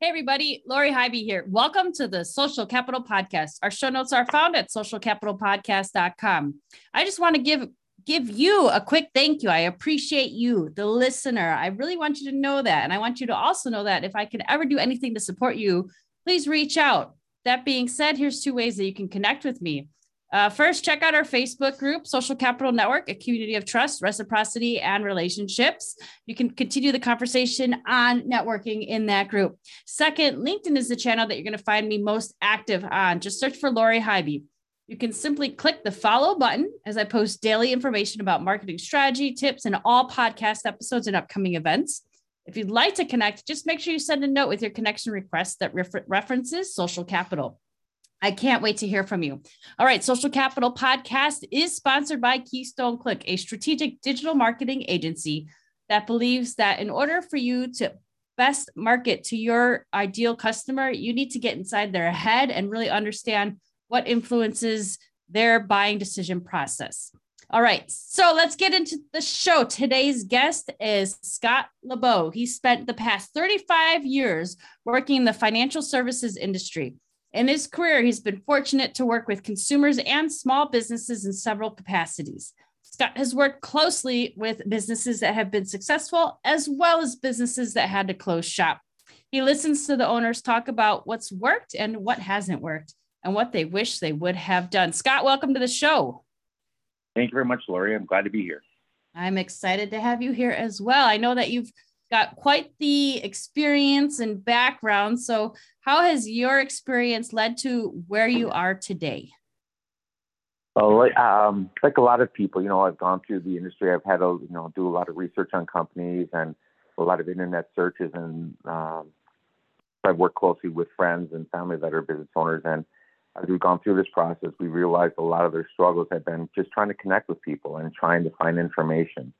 Hey, everybody, Lori Highby here. Welcome to the Social Capital Podcast. Our show notes are found at socialcapitalpodcast.com. I just want to give give you a quick thank you. I appreciate you, the listener. I really want you to know that. And I want you to also know that if I can ever do anything to support you, please reach out. That being said, here's two ways that you can connect with me. Uh, first, check out our Facebook group, Social Capital Network, a community of trust, reciprocity, and relationships. You can continue the conversation on networking in that group. Second, LinkedIn is the channel that you're going to find me most active on. Just search for Lori Highby. You can simply click the follow button as I post daily information about marketing strategy, tips, and all podcast episodes and upcoming events. If you'd like to connect, just make sure you send a note with your connection request that refer- references social capital. I can't wait to hear from you. All right, Social Capital Podcast is sponsored by Keystone Click, a strategic digital marketing agency that believes that in order for you to best market to your ideal customer, you need to get inside their head and really understand what influences their buying decision process. All right, so let's get into the show. Today's guest is Scott LeBeau. He spent the past 35 years working in the financial services industry. In his career, he's been fortunate to work with consumers and small businesses in several capacities. Scott has worked closely with businesses that have been successful, as well as businesses that had to close shop. He listens to the owners talk about what's worked and what hasn't worked and what they wish they would have done. Scott, welcome to the show. Thank you very much, Lori. I'm glad to be here. I'm excited to have you here as well. I know that you've got quite the experience and background. So, how has your experience led to where you are today? Well, um, like a lot of people, you know, I've gone through the industry. I've had to, you know, do a lot of research on companies and a lot of internet searches, and um, I've worked closely with friends and family that are business owners. And as we've gone through this process, we realized a lot of their struggles have been just trying to connect with people and trying to find information.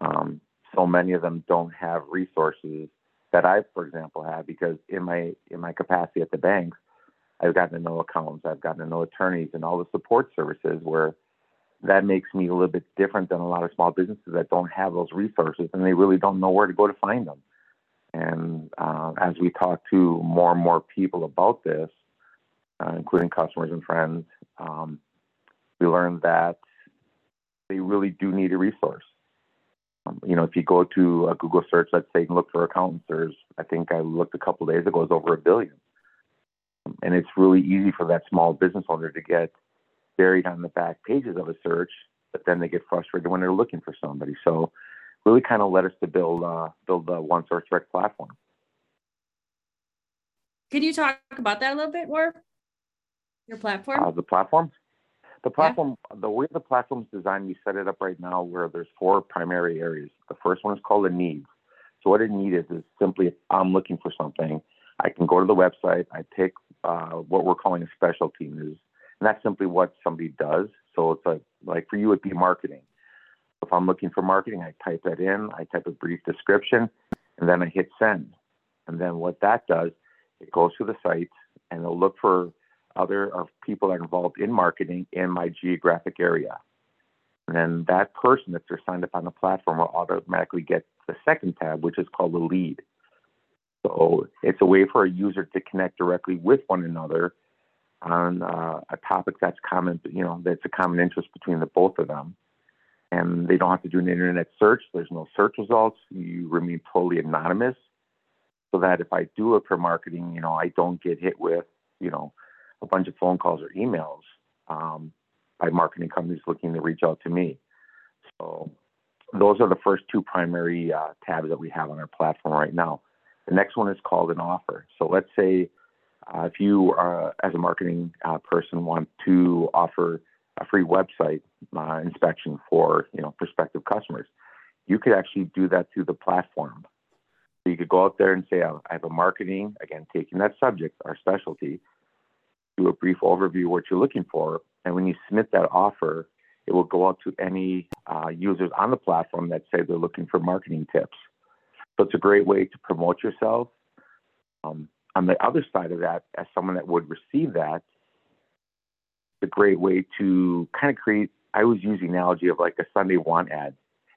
Um, so many of them don't have resources that I, for example, have because in my in my capacity at the banks, I've gotten to know accountants, I've gotten to know attorneys, and all the support services where that makes me a little bit different than a lot of small businesses that don't have those resources and they really don't know where to go to find them. And uh, as we talk to more and more people about this, uh, including customers and friends, um, we learned that they really do need a resource. Um, you know, if you go to a Google search, let's say, and look for accountants, there's, I think I looked a couple days ago, it's over a billion. And it's really easy for that small business owner to get buried on the back pages of a search, but then they get frustrated when they're looking for somebody. So, really kind of led us to build uh, build the One Source Direct platform. Can you talk about that a little bit more? Your platform? Uh, the platform? The platform, yeah. the way the platform's designed, we set it up right now where there's four primary areas. The first one is called a needs. So what a need is is simply I'm looking for something, I can go to the website, I pick uh, what we're calling a specialty news, and that's simply what somebody does. So it's like like for you, it'd be marketing. If I'm looking for marketing, I type that in, I type a brief description, and then I hit send. And then what that does, it goes to the site and it'll look for other of people that are involved in marketing in my geographic area. And then that person, if they're signed up on the platform, will automatically get the second tab, which is called the lead. So it's a way for a user to connect directly with one another on uh, a topic that's common, you know, that's a common interest between the both of them. And they don't have to do an internet search. There's no search results. You remain totally anonymous, so that if I do look for marketing, you know, I don't get hit with, you know, a bunch of phone calls or emails um, by marketing companies looking to reach out to me. So those are the first two primary uh, tabs that we have on our platform right now. The next one is called an offer. So let's say uh, if you, are, as a marketing uh, person, want to offer a free website uh, inspection for you know prospective customers, you could actually do that through the platform. So you could go out there and say, I have a marketing, again, taking that subject, our specialty, do a brief overview of what you're looking for, And when you submit that offer, it will go out to any uh, users on the platform that say they're looking for marketing tips. So it's a great way to promote yourself. Um, on the other side of that, as someone that would receive that, it's a great way to kind of create. I always use the analogy of like a Sunday want ad.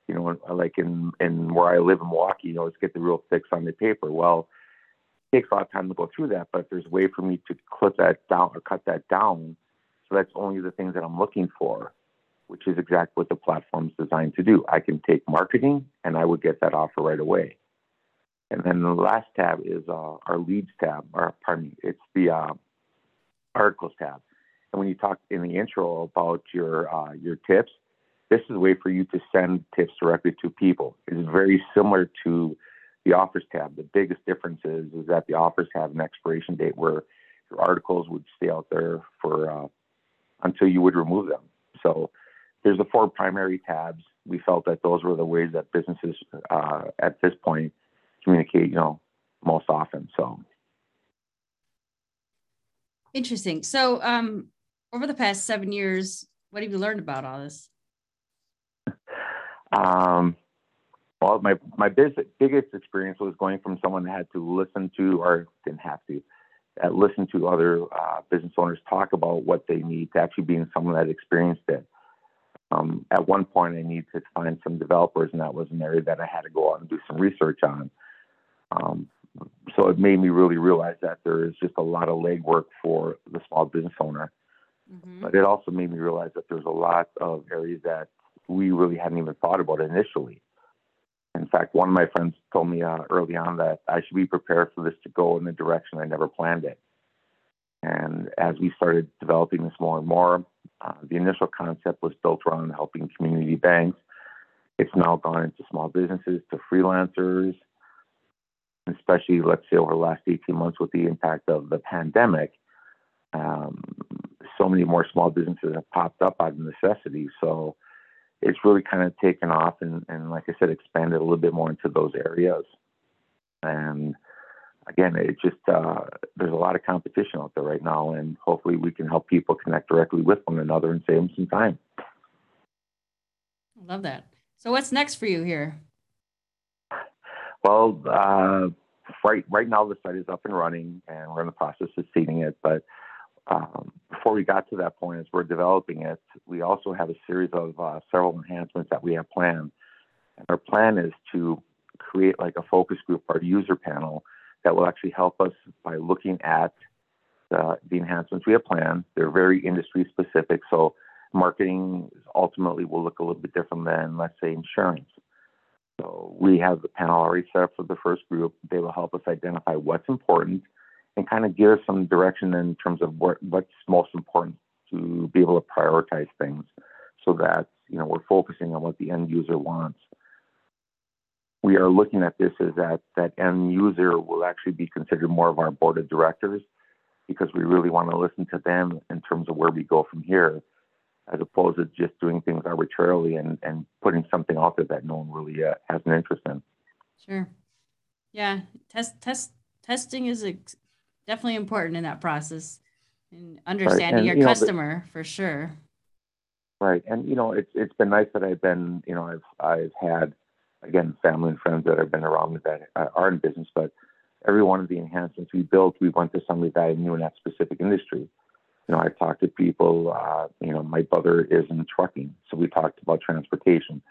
You know, like in in where I live in Milwaukee, you always get the real thick Sunday paper. Well, takes a lot of time to go through that, but there's a way for me to clip that down or cut that down, so that's only the things that I'm looking for, which is exactly what the platform's designed to do. I can take marketing and I would get that offer right away. And then the last tab is uh, our leads tab, or pardon me, it's the uh, articles tab. And when you talk in the intro about your uh, your tips, this is a way for you to send tips directly to people. It's very similar to the offers tab. The biggest difference is, is that the offers have an expiration date where your articles would stay out there for uh, until you would remove them. So there's the four primary tabs. We felt that those were the ways that businesses uh, at this point communicate, you know, most often. So interesting. So um, over the past seven years, what have you learned about all this? Um, well, my my biggest biggest experience was going from someone that had to listen to, or didn't have to, uh, listen to other uh, business owners talk about what they need to actually being someone that experienced it. Um, at one point, I needed to find some developers, and that was an area that I had to go out and do some research on. Um, so it made me really realize that there is just a lot of legwork for the small business owner. Mm-hmm. But it also made me realize that there's a lot of areas that we really hadn't even thought about initially. In fact, one of my friends told me uh, early on that I should be prepared for this to go in the direction I never planned it. And as we started developing this more and more, uh, the initial concept was built around helping community banks. It's now gone into small businesses, to freelancers, especially, let's say, over the last 18 months with the impact of the pandemic. Um, so many more small businesses have popped up out of necessity. So it's really kind of taken off and, and like I said, expanded a little bit more into those areas. And again, it just uh, there's a lot of competition out there right now, and hopefully we can help people connect directly with one another and save them some time. I love that. So what's next for you here? Well, uh, right right now the site is up and running, and we're in the process of seeding it. But um, before we got to that point, as we're developing it, we also have a series of uh, several enhancements that we have planned. And our plan is to create like a focus group, our user panel, that will actually help us by looking at the, the enhancements we have planned. They're very industry specific, so marketing ultimately will look a little bit different than, let's say, insurance. So we have the panel already set up for the first group. They will help us identify what's important and kind of give us some direction in terms of what, what's most important to be able to prioritize things so that you know we're focusing on what the end user wants. We are looking at this as that that end user will actually be considered more of our board of directors because we really want to listen to them in terms of where we go from here, as opposed to just doing things arbitrarily and, and putting something out there that no one really uh, has an interest in. Sure. Yeah. Test test testing is ex- definitely important in that process and understanding right. and, your you know, customer the, for sure. Right. And you know, it's it's been nice that I've been, you know, I've I've had again family and friends that have been around that are in business, but every one of the enhancements we built, we went to somebody that I knew in that specific industry. You know, I've talked to people. Uh, you know, my brother is in trucking, so we talked about transportation.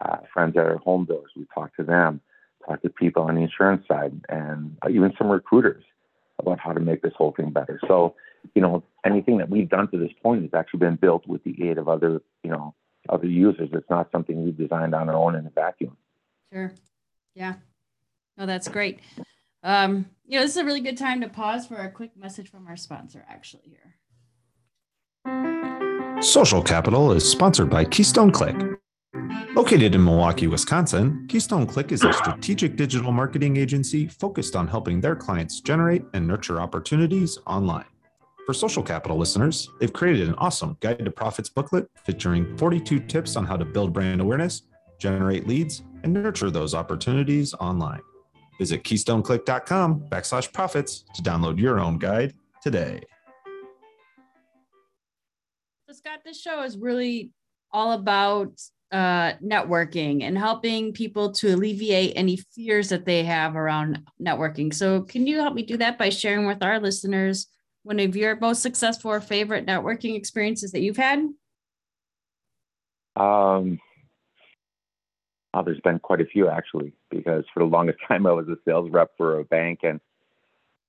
Uh, friends that are home builders, we talked to them. Talked to people on the insurance side, and even some recruiters about how to make this whole thing better. So, you know, anything that we've done to this point has actually been built with the aid of other, you know, other users. It's not something we've designed on our own in a vacuum. Sure. Yeah. No, that's great. Um, you know, this is a really good time to pause for a quick message from our sponsor, actually, here. Social Capital is sponsored by Keystone Click. Located in Milwaukee, Wisconsin, Keystone Click is a strategic digital marketing agency focused on helping their clients generate and nurture opportunities online. For Social Capital listeners, they've created an awesome Guide to Profits booklet featuring 42 tips on how to build brand awareness, generate leads, and nurture those opportunities online. Visit keystoneclick.com backslash profits to download your own guide today. So, Scott, this show is really all about uh, networking and helping people to alleviate any fears that they have around networking. So, can you help me do that by sharing with our listeners one of your most successful or favorite networking experiences that you've had? Um, oh, there's been quite a few actually, because for the longest time I was a sales rep for a bank, and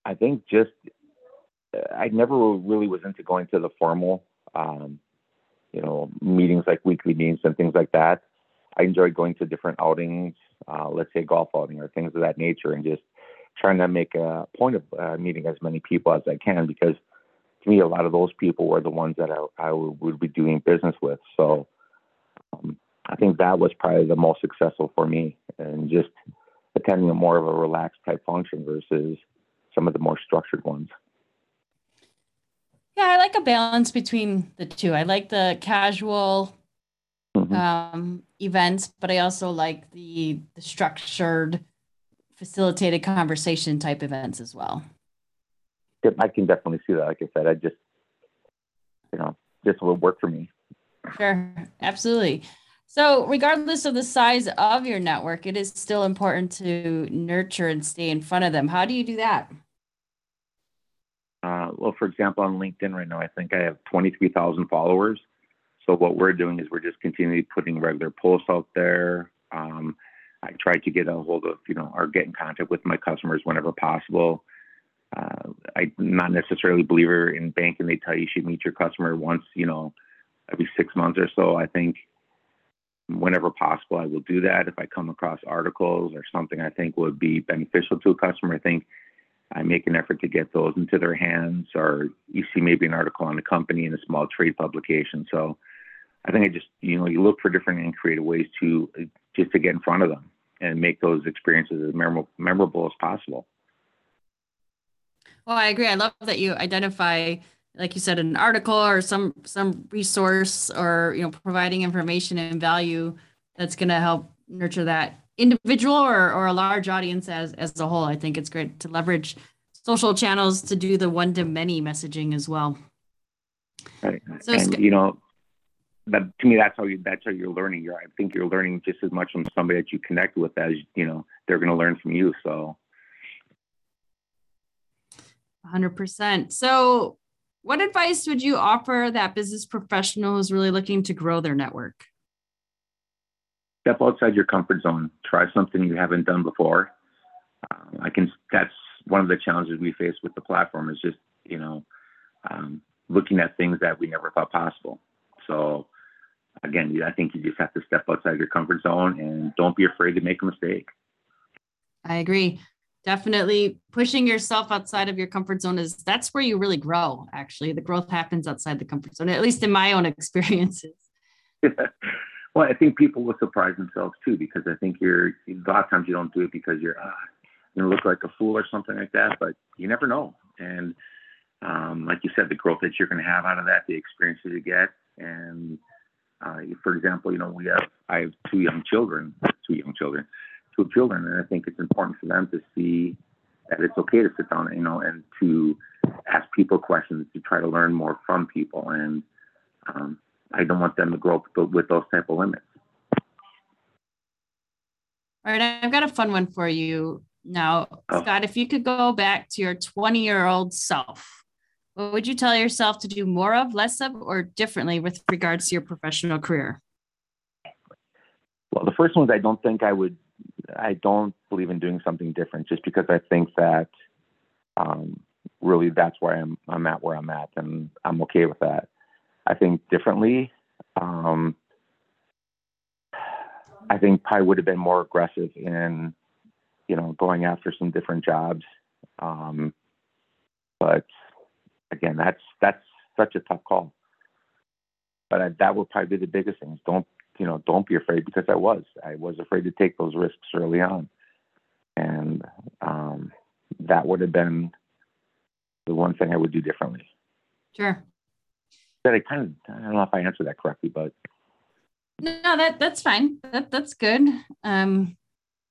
I think just I never really was into going to the formal um, you know, meetings like weekly meetings and things like that. I enjoy going to different outings, uh, let's say golf outing or things of that nature, and just trying to make a point of uh, meeting as many people as I can because to me, a lot of those people were the ones that I, I would be doing business with. So um, I think that was probably the most successful for me, and just attending a more of a relaxed type function versus some of the more structured ones. Yeah, I like a balance between the two. I like the casual mm-hmm. um, events, but I also like the the structured, facilitated conversation type events as well. Yep, I can definitely see that. Like I said, I just, you know, this will work for me. Sure, absolutely. So, regardless of the size of your network, it is still important to nurture and stay in front of them. How do you do that? For example, on LinkedIn right now, I think I have 23,000 followers. So what we're doing is we're just continually putting regular posts out there. Um, I try to get a hold of, you know, or get in contact with my customers whenever possible. Uh, I'm not necessarily a believer in banking. They tell you you should meet your customer once, you know, every six months or so. I think whenever possible, I will do that. If I come across articles or something I think would be beneficial to a customer, I think I make an effort to get those into their hands, or you see maybe an article on the company in a small trade publication. So I think I just, you know, you look for different and creative ways to just to get in front of them and make those experiences as memorable, memorable as possible. Well, I agree. I love that you identify, like you said, an article or some some resource or you know providing information and value that's going to help nurture that individual or, or a large audience as, as a whole. I think it's great to leverage social channels to do the one to many messaging as well. Right. So, and, you know, that to me, that's how you, that's how you're learning. You're, I think you're learning just as much from somebody that you connect with as, you know, they're going to learn from you. So. 100%. So what advice would you offer that business professional is really looking to grow their network? Step outside your comfort zone. Try something you haven't done before. Um, I can. That's one of the challenges we face with the platform is just you know um, looking at things that we never thought possible. So again, I think you just have to step outside your comfort zone and don't be afraid to make a mistake. I agree. Definitely pushing yourself outside of your comfort zone is that's where you really grow. Actually, the growth happens outside the comfort zone, at least in my own experiences. Well, I think people will surprise themselves too because I think you're a lot of times you don't do it because you're ah, you look like a fool or something like that, but you never know. And um, like you said, the growth that you're going to have out of that, the experiences you get, and uh, for example, you know, we have I have two young children, two young children, two children, and I think it's important for them to see that it's okay to sit down, you know, and to ask people questions to try to learn more from people and um, I don't want them to grow up with those type of limits. All right, I've got a fun one for you now, oh. Scott. If you could go back to your 20 year old self, what would you tell yourself to do more of, less of, or differently with regards to your professional career? Well, the first one is I don't think I would, I don't believe in doing something different just because I think that um, really that's where I'm, I'm at where I'm at and I'm okay with that. I think differently. Um, I think probably would have been more aggressive in, you know, going after some different jobs. Um, but again, that's that's such a tough call. But I, that would probably be the biggest thing. Don't you know? Don't be afraid because I was. I was afraid to take those risks early on, and um, that would have been the one thing I would do differently. Sure that I kind of I don't know if I answered that correctly, but no, that that's fine. That that's good. Um,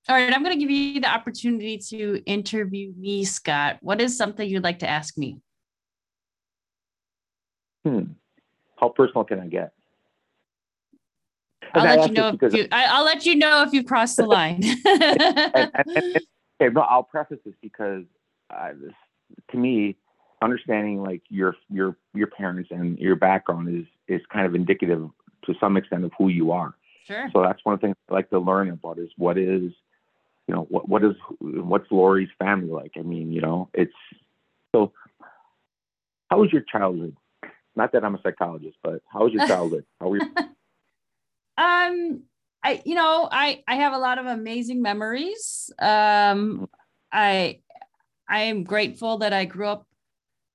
all right, I'm going to give you the opportunity to interview me, Scott. What is something you'd like to ask me? Hmm. how personal can I get? I'll let you know if you, I, will let you know if you've crossed the line. and, and, and, okay, no, I'll preface this because uh, this, to me, understanding like your your your parents and your background is is kind of indicative to some extent of who you are. Sure. So that's one thing I like to learn about is what is, you know, what what is what's Lori's family like? I mean, you know, it's so. How was your childhood? Not that I'm a psychologist, but how was your childhood? How were you? um, I you know I I have a lot of amazing memories. Um, I I am grateful that I grew up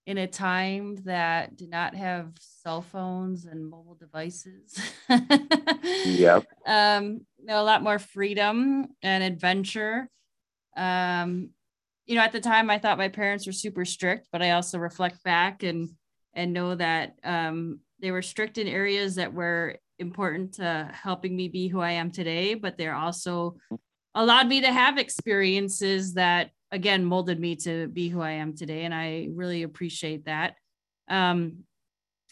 in a time that did not have cell phones and mobile devices. yep. Um, you know, a lot more freedom and adventure. Um, you know, at the time I thought my parents were super strict, but I also reflect back and and know that um, they were strict in areas that were important to helping me be who I am today, but they're also allowed me to have experiences that again molded me to be who I am today. And I really appreciate that. Um,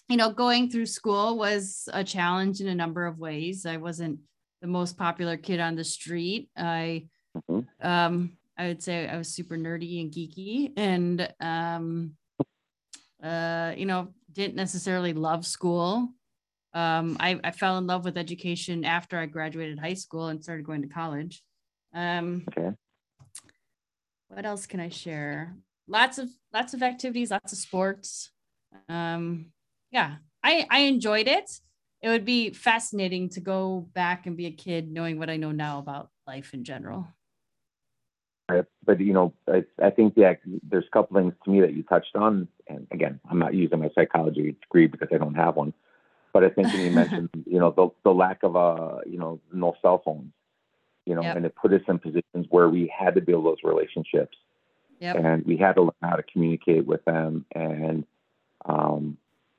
you know, going through school was a challenge in a number of ways. I wasn't the most popular kid on the street. I, mm-hmm. um, I would say I was super nerdy and geeky, and um, uh, you know, didn't necessarily love school. Um, I, I fell in love with education after I graduated high school and started going to college. Um, okay what else can I share? Lots of lots of activities, lots of sports. Um, yeah, I I enjoyed it. It would be fascinating to go back and be a kid, knowing what I know now about life in general. But you know, I, I think yeah, there's a couple things to me that you touched on, and again, I'm not using my psychology degree because I don't have one. But I think when you mentioned, you know, the the lack of uh, you know, no cell phones, you know, yep. and it put us in positions where we had to build those relationships. Yep. And we had to learn how to communicate with them. And, um,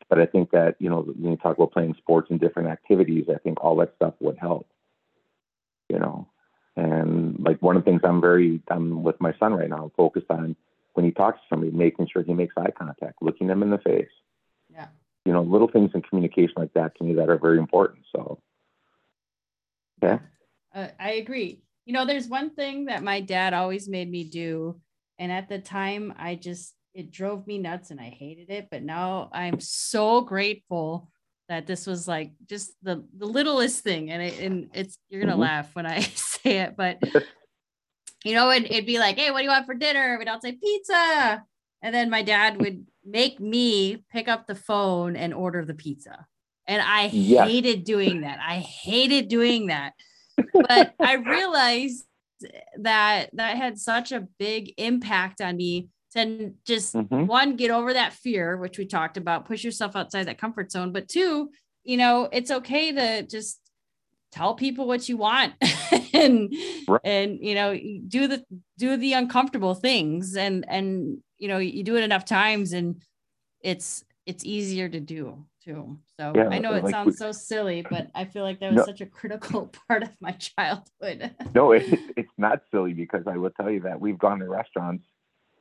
but I think that, you know, when you talk about playing sports and different activities, I think all that stuff would help, you know. And like one of the things I'm very, I'm with my son right now, focused on when he talks to somebody, making sure he makes eye contact, looking them in the face. Yeah. You know, little things in communication like that to me that are very important. So, yeah. Uh, I agree. You know, there's one thing that my dad always made me do. And at the time, I just, it drove me nuts and I hated it. But now I'm so grateful that this was like just the, the littlest thing. And, it, and it's, you're going to mm-hmm. laugh when I say it, but you know, it'd, it'd be like, hey, what do you want for dinner? And I'll say pizza. And then my dad would make me pick up the phone and order the pizza. And I yes. hated doing that. I hated doing that but I realized that that had such a big impact on me to just mm-hmm. one get over that fear which we talked about push yourself outside that comfort zone but two you know it's okay to just tell people what you want and right. and you know do the do the uncomfortable things and and you know you do it enough times and it's it's easier to do too. So yeah, I know it like sounds we, so silly, but I feel like that was no, such a critical part of my childhood. no, it, it's not silly because I will tell you that we've gone to restaurants,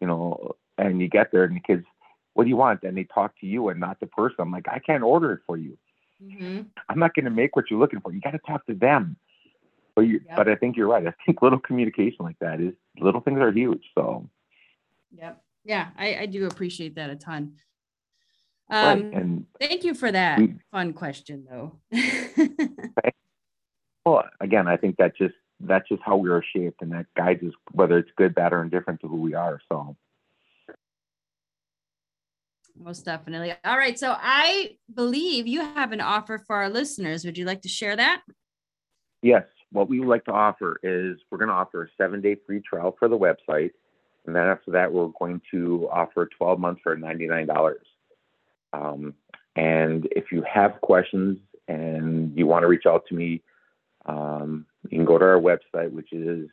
you know, and you get there and the kids, what do you want? And they talk to you and not the person. I'm like, I can't order it for you. Mm-hmm. I'm not going to make what you're looking for. You got to talk to them. But, you, yep. but I think you're right. I think little communication like that is little things are huge. So, yep. Yeah, I, I do appreciate that a ton. Um, right. And thank you for that we, fun question, though. well, again, I think that just that's just how we are shaped, and that guides us whether it's good, bad, or indifferent to who we are. So. Most definitely. All right. So I believe you have an offer for our listeners. Would you like to share that? Yes. What we would like to offer is we're going to offer a seven day free trial for the website. And then after that, we're going to offer 12 months for $99. Um, and if you have questions and you want to reach out to me, um, you can go to our website, which is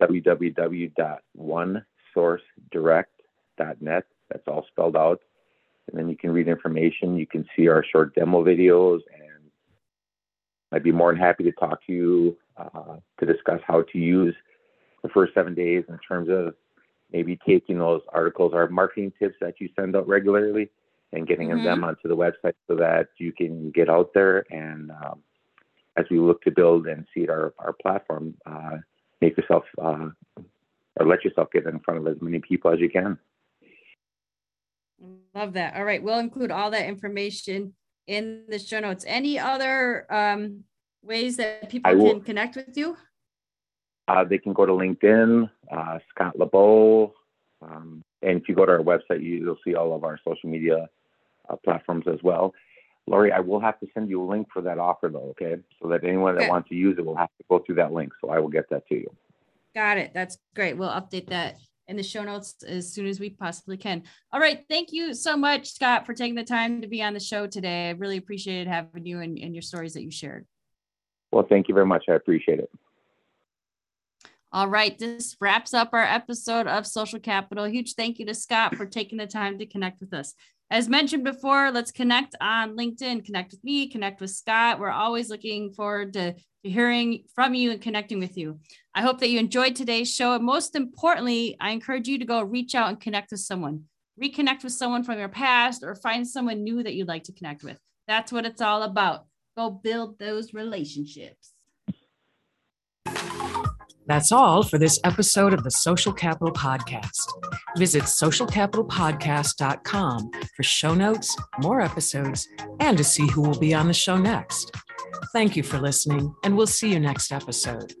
www.onesourcedirect.net. That's all spelled out. And then you can read information. You can see our short demo videos, and I'd be more than happy to talk to you uh, to discuss how to use the first seven days in terms of maybe taking those articles or marketing tips that you send out regularly and getting Mhm. them onto the website so that you can get out there and um, as we look to build and seed our, our platform, uh, make yourself uh, or let yourself get in front of as many people as you can. Love that. All right. We'll include all that information in the show notes. Any other um, ways that people will- can connect with you? Uh, they can go to LinkedIn, uh, Scott LeBeau. Um, and if you go to our website, you, you'll see all of our social media uh, platforms as well. Lori, I will have to send you a link for that offer, though, okay? So that anyone that Okay. wants to use it will have to go through that link. So I will get that to you. Got it. That's great. We'll update that in the show notes as soon as we possibly can. All right. Thank you so much, Scott, for taking the time to be on the show today. I really appreciated having you and, and your stories that you shared. Well, thank you very much. I appreciate it. All right. This wraps up our episode of Social Capital. Huge thank you to Scott for taking the time to connect with us. As mentioned before, let's connect on LinkedIn, connect with me, connect with Scott. We're always looking forward to, hearing from you and connecting with you. I hope that you enjoyed today's show. And most importantly, I encourage you to go reach out and connect with someone, reconnect with someone from your past, or find someone new that you'd like to connect with. That's what it's all about. Go build those relationships. That's all for this episode of the Social Capital Podcast. Visit socialcapitalpodcast.com for show notes, more episodes, and to see who will be on the show next. Thank you for listening, and we'll see you next episode.